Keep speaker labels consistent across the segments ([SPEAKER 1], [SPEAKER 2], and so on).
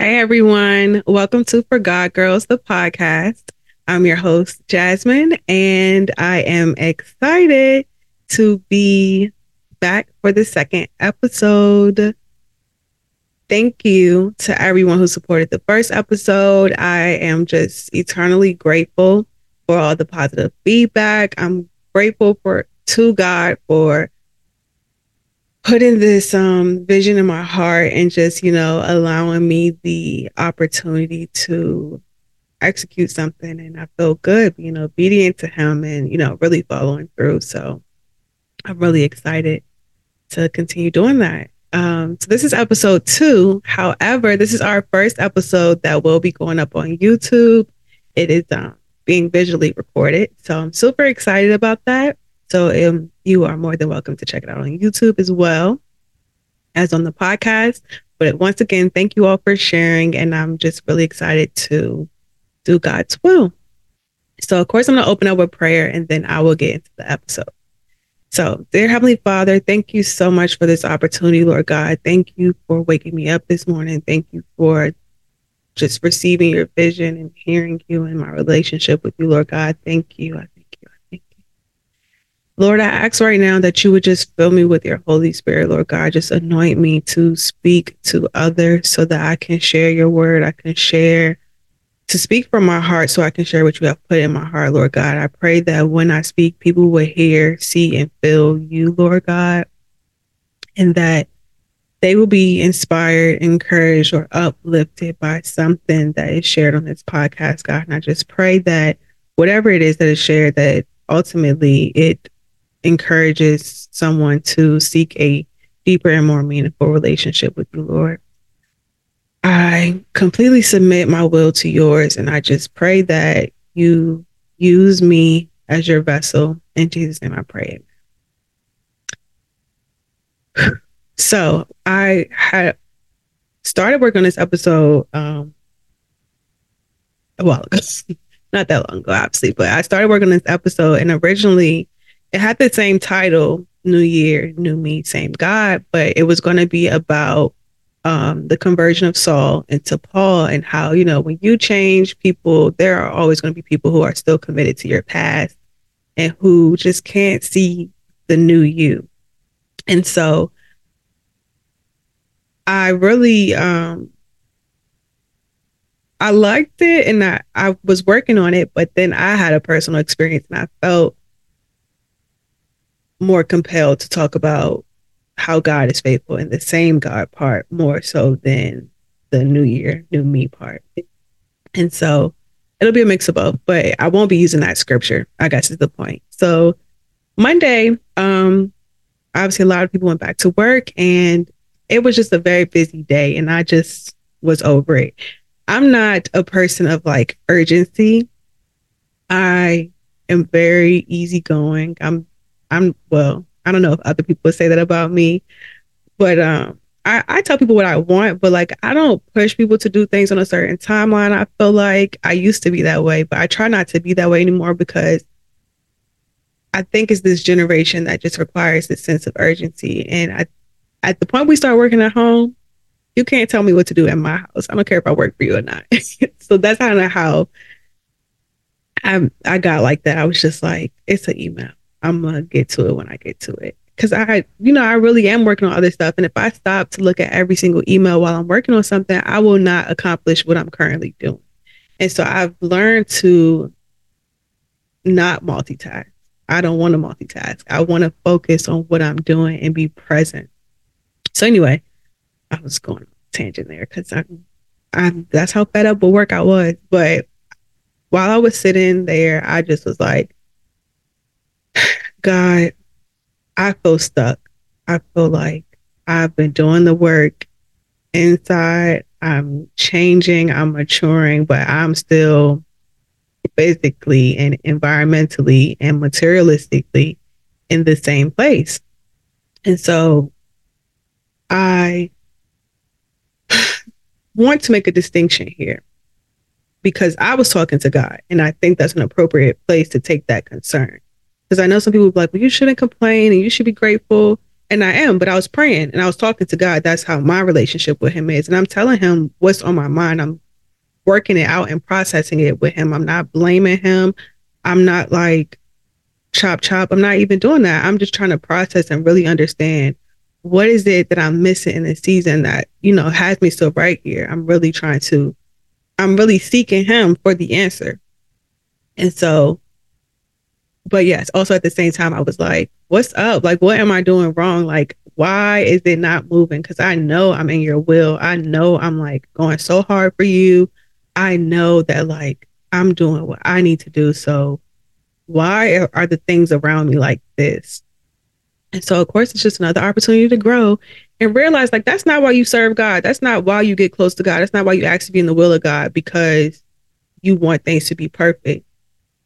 [SPEAKER 1] Hey everyone, welcome to For God Girls, the podcast. I'm your host, Jasmine, and I am excited to be back for the second episode. Thank you to everyone who supported the first episode. I am just eternally grateful for all the positive feedback. I'm grateful for to God for putting this um, vision in my heart and just, you know, allowing me the opportunity to execute something. And I feel good, you know, obedient to Him and, you know, really following through. So I'm really excited to continue doing that. Um, so this is episode two. However, this is our first episode that will be going up on YouTube. It is um, being visually recorded. So I'm super excited about that. So um, you are more than welcome to check it out on YouTube as well as on the podcast. But once again, thank you all for sharing. And I'm just really excited to do God's will. So, of course, I'm going to open up with prayer and then I will get into the episode. So, dear Heavenly Father, thank you so much for this opportunity, Lord God. Thank you for waking me up this morning. Thank you for just receiving your vision and hearing you in my relationship with you, Lord God. Thank you. I Lord, I ask right now that you would just fill me with your Holy Spirit, Lord God. Just anoint me to speak to others so that I can share your word. I can share, to speak from my heart so I can share what you have put in my heart, Lord God. I pray that when I speak, people will hear, see, and feel you, Lord God, and that they will be inspired, encouraged, or uplifted by something that is shared on this podcast, God. And I just pray that whatever it is that is shared, that ultimately it encourages someone to seek a deeper and more meaningful relationship with you, Lord. I completely submit my will to yours, and I just pray that you use me as your vessel. In Jesus' name, I pray. So I had started working on this episode um, a while ago, not that long ago, obviously, but I started working on this episode, and originally it had the same title, New Year, New Me, Same God, but it was going to be about um, the conversion of Saul into Paul and how, you know, when you change people, there are always going to be people who are still committed to your past and who just can't see the new you. And so I really, um, I liked it and I, I was working on it, but then I had a personal experience and I felt more compelled to talk about how God is faithful in the same God part more so than the new year, new me part. And so it'll be a mix of both, but I won't be using that scripture, I guess is the point. So Monday, um, obviously a lot of people went back to work and it was just a very busy day and I just was over it. I'm not a person of like urgency. I am very easygoing. I'm I'm well, I don't know if other people say that about me, but um, I, I tell people what I want, but like I don't push people to do things on a certain timeline. I feel like I used to be that way, but I try not to be that way anymore because I think it's this generation that just requires this sense of urgency. And I, at the point we start working at home, you can't tell me what to do at my house. I don't care if I work for you or not. so that's kind of how I I got like that. I was just like, it's an email. I'm gonna get to it when I get to it. Cause I, you know, I really am working on other stuff. And if I stop to look at every single email while I'm working on something, I will not accomplish what I'm currently doing. And so I've learned to not multitask. I don't want to multitask. I want to focus on what I'm doing and be present. So anyway, I was going tangent there because I'm, I'm that's how fed up with work I was. But while I was sitting there, I just was like, God, I feel stuck. I feel like I've been doing the work inside. I'm changing, I'm maturing, but I'm still physically and environmentally and materialistically in the same place. And so I want to make a distinction here because I was talking to God, and I think that's an appropriate place to take that concern. Because I know some people be like, well, you shouldn't complain and you should be grateful. And I am, but I was praying and I was talking to God. That's how my relationship with him is. And I'm telling him what's on my mind. I'm working it out and processing it with him. I'm not blaming him. I'm not like chop chop. I'm not even doing that. I'm just trying to process and really understand what is it that I'm missing in the season that, you know, has me so right here. I'm really trying to, I'm really seeking him for the answer. And so, but yes, also at the same time, I was like, what's up? Like, what am I doing wrong? Like, why is it not moving? Because I know I'm in your will. I know I'm like going so hard for you. I know that like I'm doing what I need to do. So why are, the things around me like this? And so, of course, it's just another opportunity to grow and realize like that's not why you serve God. That's not why you get close to God. That's not why you actually be in the will of God because you want things to be perfect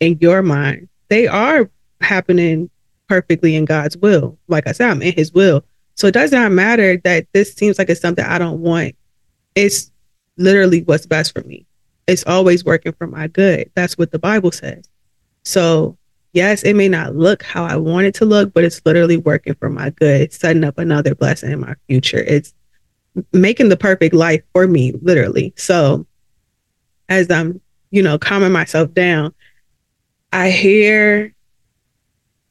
[SPEAKER 1] in your mind. They are happening perfectly in God's will. Like I said, I'm in his will. So it does not matter that this seems like it's something I don't want. It's literally what's best for me. It's always working for my good. That's what the Bible says. So, yes, it may not look how I want it to look, but it's literally working for my good. It's setting up another blessing in my future. It's making the perfect life for me, literally. So, as I'm, you know, calming myself down, I hear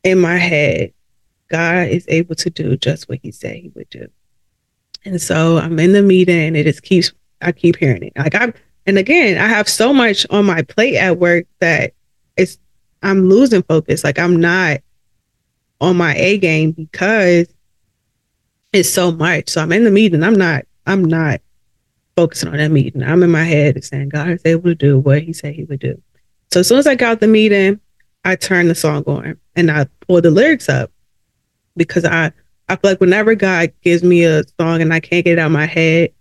[SPEAKER 1] in my head, God is able to do just what he said he would do. And so I'm in the meeting and it just keeps, I keep hearing it. Like I'm, and again, I have so much on my plate at work that it's, I'm losing focus. Like I'm not on my A game because it's so much. So I'm in the meeting. I'm not, I'm not focusing on that meeting. I'm in my head saying God is able to do what he said he would do. So as soon as I got the meeting, I turned the song on and I pulled the lyrics up because I I feel like whenever God gives me a song and I can't get it out of my head,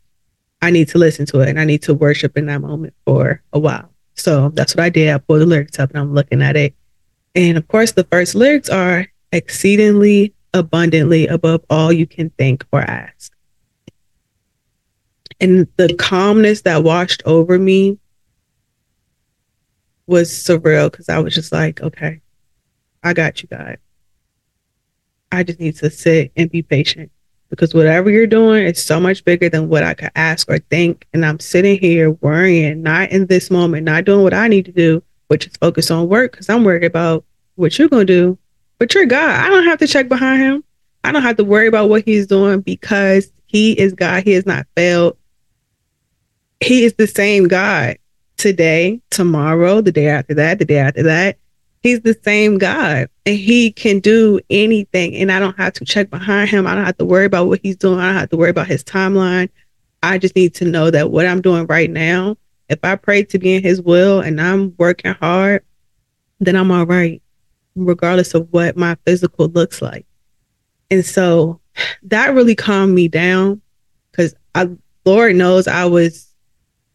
[SPEAKER 1] I need to listen to it and I need to worship in that moment for a while. So that's what I did. I pulled the lyrics up and I'm looking at it. And of course, the first lyrics are exceedingly abundantly above all you can think or ask. And the calmness that washed over me was surreal because I was just like, okay, I got you, God. I just need to sit and be patient because whatever you're doing is so much bigger than what I could ask or think. And I'm sitting here worrying, not in this moment, not doing what I need to do, which is focus on work because I'm worried about what you're going to do. But you're God. I don't have to check behind him. I don't have to worry about what he's doing because he is God. He has not failed. He is the same God today, tomorrow, the day after that, the day after that. He's the same God and he can do anything. And I don't have to check behind him. I don't have to worry about what he's doing. I don't have to worry about his timeline. I just need to know that what I'm doing right now, if I pray to be in his will and I'm working hard, then I'm all right, regardless of what my physical looks like. And so that really calmed me down because I, Lord knows I was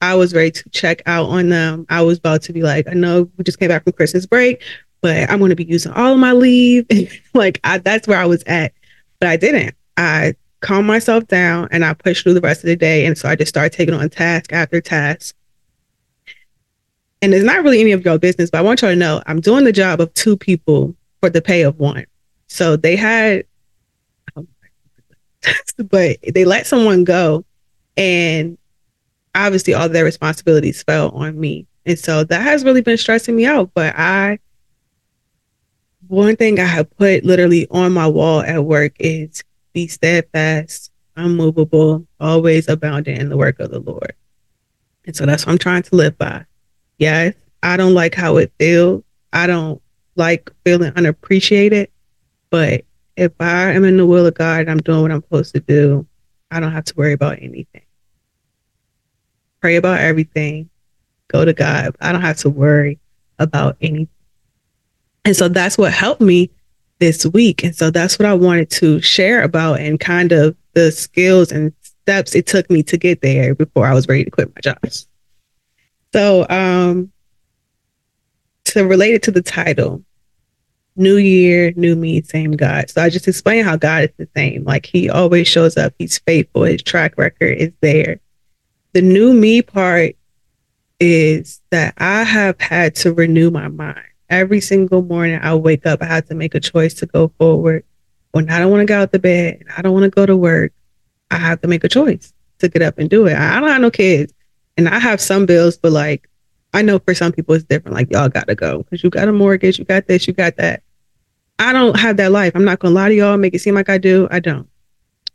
[SPEAKER 1] I was ready to check out on them. I was about to be like, I know we just came back from Christmas break, but I'm going to be using all of my leave. like I, that's where I was at, but I didn't. I calmed myself down and I pushed through the rest of the day. And so I just started taking on task after task. And it's not really any of your business, but I want y'all to know I'm doing the job of two people for the pay of one. So they had, but they let someone go and obviously all their responsibilities fell on me. And so that has really been stressing me out. But I, one thing I have put literally on my wall at work is be steadfast, unmovable, always abounding in the work of the Lord. And so that's what I'm trying to live by. Yes, I don't like how it feels. I don't like feeling unappreciated. But if I am in the will of God, and I'm doing what I'm supposed to do. I don't have to worry about anything pray about everything, go to God. I don't have to worry about anything. And so that's what helped me this week. And so that's what I wanted to share about and kind of the skills and steps it took me to get there before I was ready to quit my job. So, um, to relate it to the title, New Year, New Me, Same God. So I just explained how God is the same. Like He always shows up, He's faithful, His track record is there the new me part is that I have had to renew my mind. Every single morning I wake up, I have to make a choice to go forward. when I don't want to get out the bed and I don't want to go to work, I have to make a choice to get up and do it. I don't have no kids and I have some bills, but like I know for some people it's different. Like y'all gotta go because you got a mortgage, you got this, you got that. I don't have that life. I'm not gonna lie to y'all, make it seem like I do. I don't.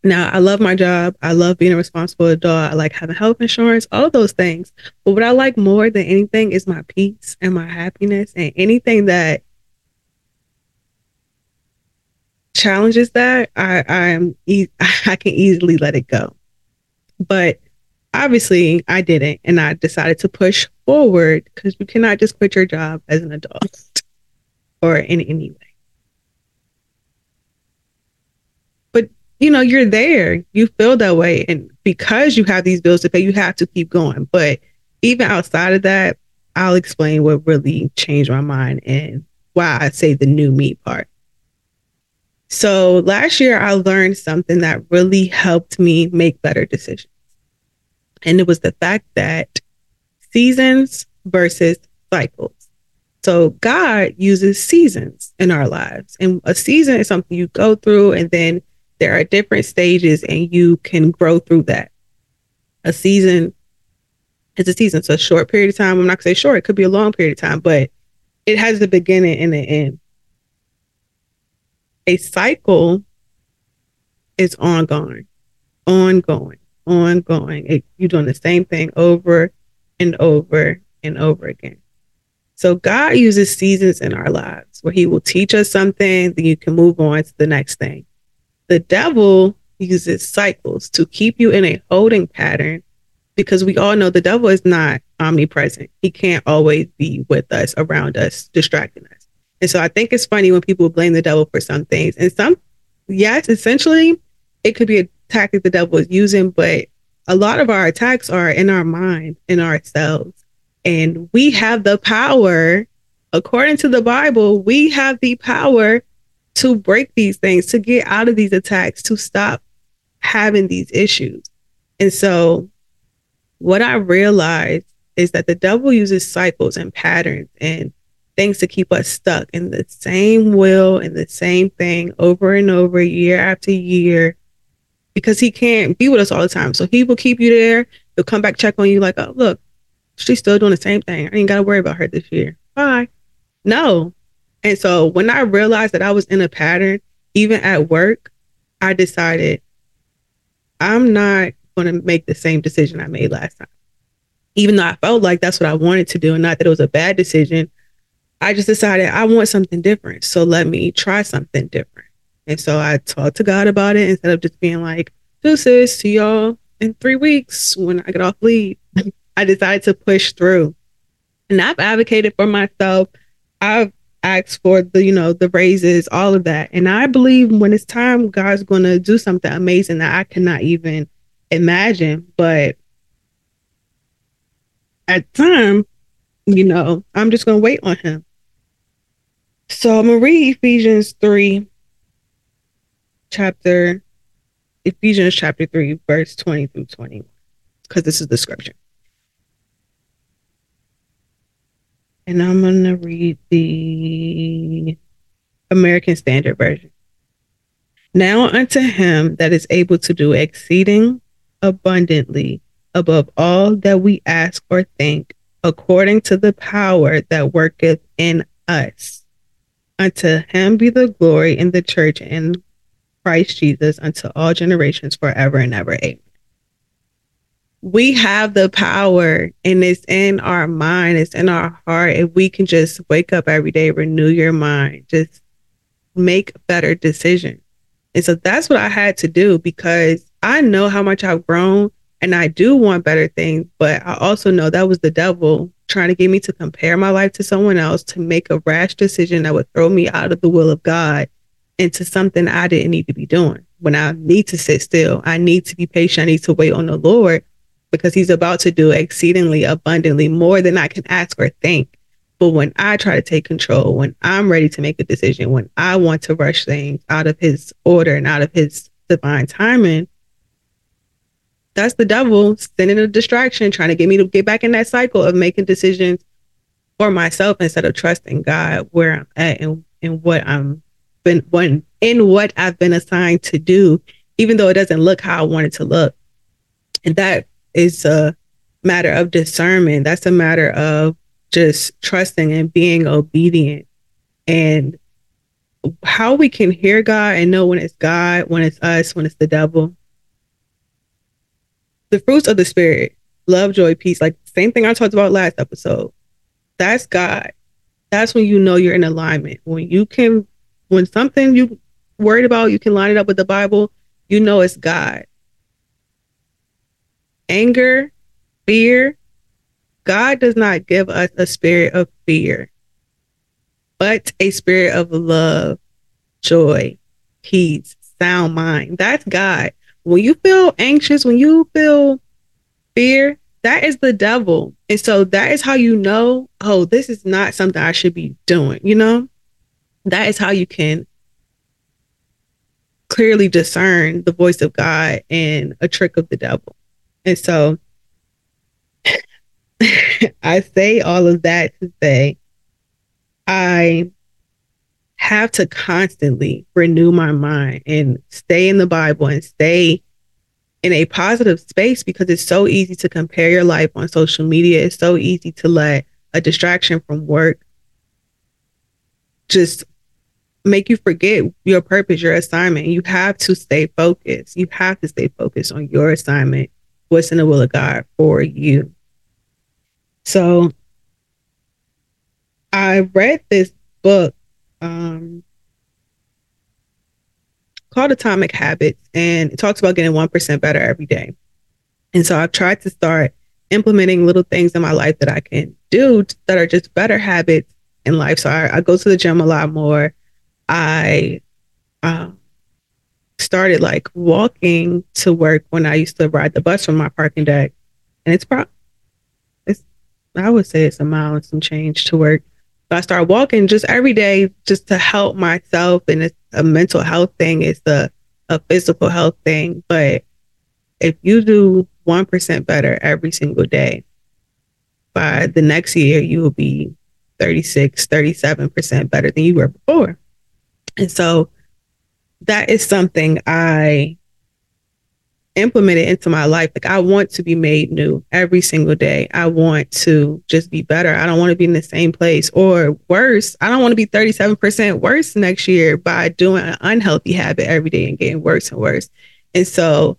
[SPEAKER 1] Now I love my job. I love being a responsible adult. I like having health insurance, all those things. But what I like more than anything is my peace and my happiness and anything that challenges that, I I'm e- I can easily let it go. But obviously I didn't and I decided to push forward because you cannot just quit your job as an adult or in any way. You know, you're there. You feel that way. And because you have these bills to pay, you have to keep going. But even outside of that, I'll explain what really changed my mind and why I say the new me part. So last year, I learned something that really helped me make better decisions. And it was the fact that seasons versus cycles. So God uses seasons in our lives. And a season is something you go through, and then there are different stages, and you can grow through that. A season is a season. So a short period of time. I'm not gonna say short, it could be a long period of time, but it has the beginning and the end. A cycle is ongoing, ongoing, ongoing. It, you're doing the same thing over and over and over again. So God uses seasons in our lives where he will teach us something, then you can move on to the next thing. The devil uses cycles to keep you in a holding pattern because we all know the devil is not omnipresent. He can't always be with us, around us, distracting us. And so I think it's funny when people blame the devil for some things. And some, yes, essentially, it could be a tactic the devil is using, but a lot of our attacks are in our mind, in ourselves. And we have the power, according to the Bible, we have the power to break these things, to get out of these attacks, to stop having these issues. And so, what I realized is that the devil uses cycles and patterns and things to keep us stuck in the same will and the same thing over and over, year after year, because he can't be with us all the time. So he will keep you there. He'll come back, check on you, like, oh, look, she's still doing the same thing. I ain't got to worry about her this year. Bye. No. And so when I realized that I was in a pattern, even at work, I decided I'm not going to make the same decision I made last time. Even though I felt like that's what I wanted to do and not that it was a bad decision, I just decided I want something different. So let me try something different. And so I talked to God about it instead of just being like, deuces to y'all in three weeks when I get off leave. I decided to push through. And I've advocated for myself. I've asked for the, you know, the raises, all of that. And I believe when it's time, God's going to do something amazing that I cannot even imagine. But at time, you know, I'm just going to wait on him. So I'm going to read Ephesians 3 chapter, Ephesians chapter 3, verse 20 through 21, because this is the scripture. And I'm going to read the American Standard Version. Now unto him that is able to do exceeding abundantly above all that we ask or think, according to the power that worketh in us. Unto him be the glory in the church and Christ Jesus unto all generations forever and ever. Amen. We have the power and it's in our mind, it's in our heart. If we can just wake up every day, renew your mind, just make better decisions. And so that's what I had to do because I know how much I've grown and I do want better things, but I also know that was the devil trying to get me to compare my life to someone else to make a rash decision that would throw me out of the will of God into something I didn't need to be doing. When I need to sit still, I need to be patient. I need to wait on the Lord because He's about to do exceedingly abundantly more than I can ask or think. But when I try to take control, when I'm ready to make a decision, when I want to rush things out of His order and out of His divine timing, that's the devil sending a distraction, trying to get me to get back in that cycle of making decisions for myself instead of trusting God where I'm at and, and what I'm been one in what I've been assigned to do, even though it doesn't look how I want it to look. And that is a matter of discernment. That's a matter of just trusting and being obedient. And how we can hear God and know when it's God, when it's us, when it's the devil. The fruits of the spirit, love, joy, peace, like same thing I talked about last episode. That's God. That's when you know you're in alignment. When you can, when something you worried about, you can line it up with the Bible, you know it's God. Anger, fear, God does not give us a spirit of fear but a spirit of love, joy, peace, sound mind. That's God. When you feel anxious, when you feel fear, that is the devil. And so that is how you know, oh, this is not something I should be doing, you know? That is how you can clearly discern the voice of God and a trick of the devil. And so I say all of that to say I have to constantly renew my mind and stay in the Bible and stay in a positive space because it's so easy to compare your life on social media. It's so easy to let a distraction from work just make you forget your purpose, your assignment. You have to stay focused. You have to stay focused on your assignment, what's in the will of God for you. So I read this book um, called Atomic Habits, and it talks about getting 1% better every day. And so I've tried to start implementing little things in my life that I can do that are just better habits in life. So I, I go to the gym a lot more. I um, started like walking to work when I used to ride the bus from my parking deck, and it's probably it's I would say it's a mile and some change to work. So I started walking just every day just to help myself. And it's a mental health thing, it's a, a physical health thing. But if you do 1% better every single day, by the next year, you will be 36, 37% better than you were before. And so that is something I implemented into my life. Like I want to be made new every single day. I want to just be better. I don't want to be in the same place or worse. I don't want to be 37% worse next year by doing an unhealthy habit every day and getting worse and worse. And so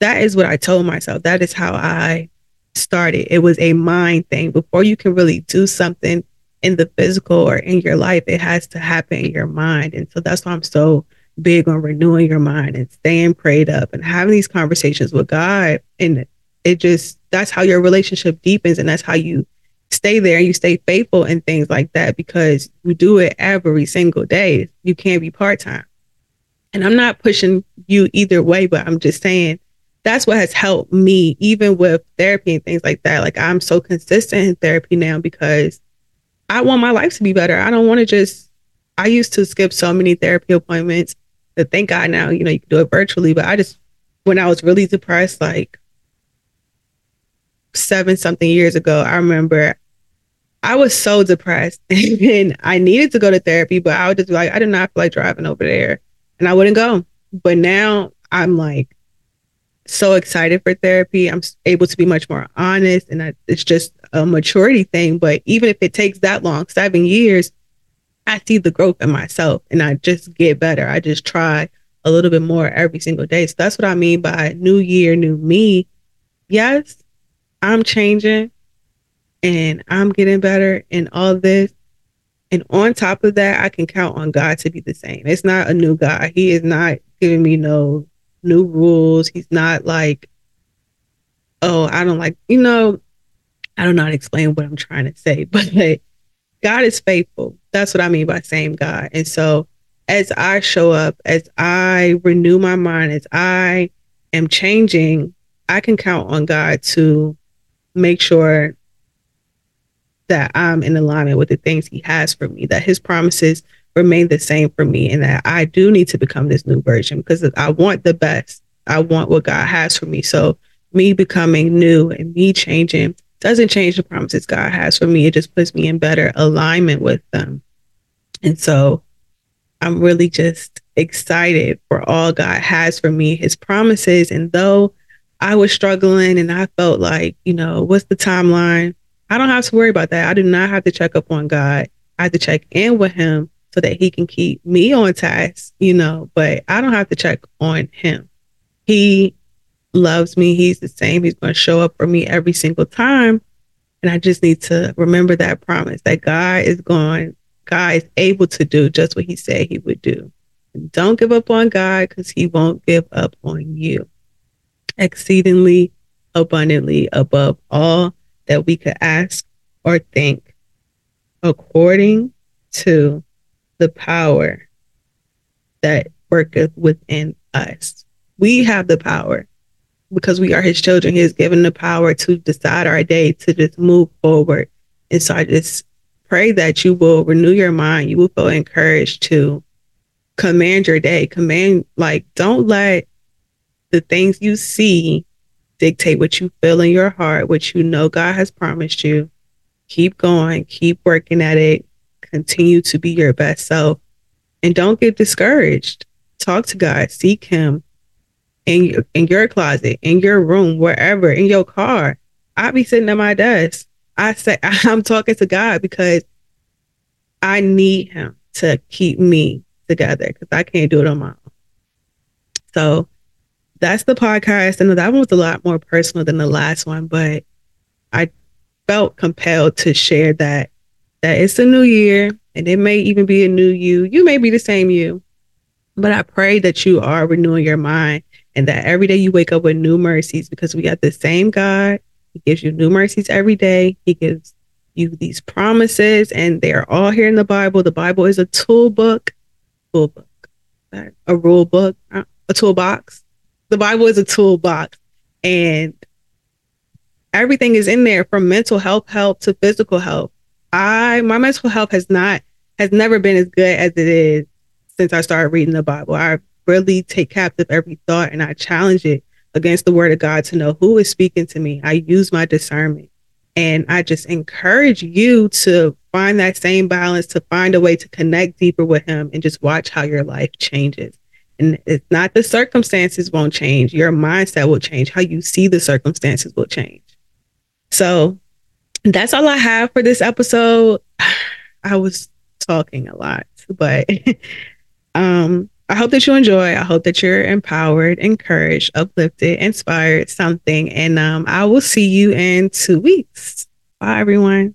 [SPEAKER 1] that is what I told myself. That is how I started. It was a mind thing. Before you can really do something in the physical or in your life, it has to happen in your mind. And so that's why I'm so big on renewing your mind and staying prayed up and having these conversations with God. And it just, that's how your relationship deepens and that's how you stay there and you stay faithful and things like that because you do it every single day. You can't be part time. And I'm not pushing you either way, but I'm just saying that's what has helped me, even with therapy and things like that. Like I'm so consistent in therapy now because I want my life to be better. I don't want to just, I used to skip so many therapy appointments thank God now, you know, you can do it virtually. But I just, when I was really depressed, like seven something years ago, I remember I was so depressed and I needed to go to therapy, but I would just be like, I did not feel like driving over there and I wouldn't go. But now I'm like so excited for therapy. I'm able to be much more honest and I, it's just a maturity thing. But even if it takes that long, seven years, I see the growth in myself and I just get better. I just try a little bit more every single day. So that's what I mean by new year, new me. Yes, I'm changing and I'm getting better in all this. And on top of that, I can count on God to be the same. It's not a new God. He is not giving me no new rules. He's not like, oh, I don't like, you know, I don't know how to explain what I'm trying to say, but like, God is faithful. That's what I mean by same God. And so as I show up, as I renew my mind, as I am changing, I can count on God to make sure that I'm in alignment with the things He has for me, that His promises remain the same for me, and that I do need to become this new version because I want the best. I want what God has for me. So, me becoming new and me changing doesn't change the promises God has for me. It just puts me in better alignment with them. And so I'm really just excited for all God has for me, his promises. And though I was struggling and I felt like, you know, what's the timeline? I don't have to worry about that. I do not have to check up on God. I have to check in with him so that he can keep me on task, you know, but I don't have to check on him. He loves me. He's the same. He's going to show up for me every single time. And I just need to remember that promise that God is going, God is able to do just what he said he would do. And don't give up on God because he won't give up on you. Exceedingly abundantly above all that we could ask or think, according to the power that worketh within us. We have the power because we are his children. He has given the power to decide our day, to just move forward. And so I just pray that you will renew your mind. You will feel encouraged to command your day. Command, like, don't let the things you see dictate what you feel in your heart, what you know God has promised you. Keep going, keep working at it, continue to be your best self, and don't get discouraged. Talk to God, seek Him in in your closet, in your room, wherever, in your car. I be sitting at my desk. I say I'm talking to God because I need Him to keep me together because I can't do it on my own. So that's the podcast. And that one was a lot more personal than the last one, but I felt compelled to share that that it's a new year and it may even be a new you. You may be the same you, but I pray that you are renewing your mind and that every day you wake up with new mercies because we got the same God. He gives you new mercies every day. He gives you these promises and they are all here in the Bible. The Bible is a tool book, tool book, a rule book, uh, a toolbox. The Bible is a toolbox and everything is in there from mental health help to physical health. I my mental health has not has never been as good as it is since I started reading the Bible. I really take captive every thought and I challenge it against the word of God to know who is speaking to me. I use my discernment. And I just encourage you to find that same balance, to find a way to connect deeper with him and just watch how your life changes. And it's not the circumstances won't change, your mindset will change. How you see the circumstances will change. So that's all I have for this episode. I was talking a lot, but um, I hope that you enjoy. I hope that you're empowered, encouraged, uplifted, inspired, something. And um, I will see you in two weeks. Bye, everyone.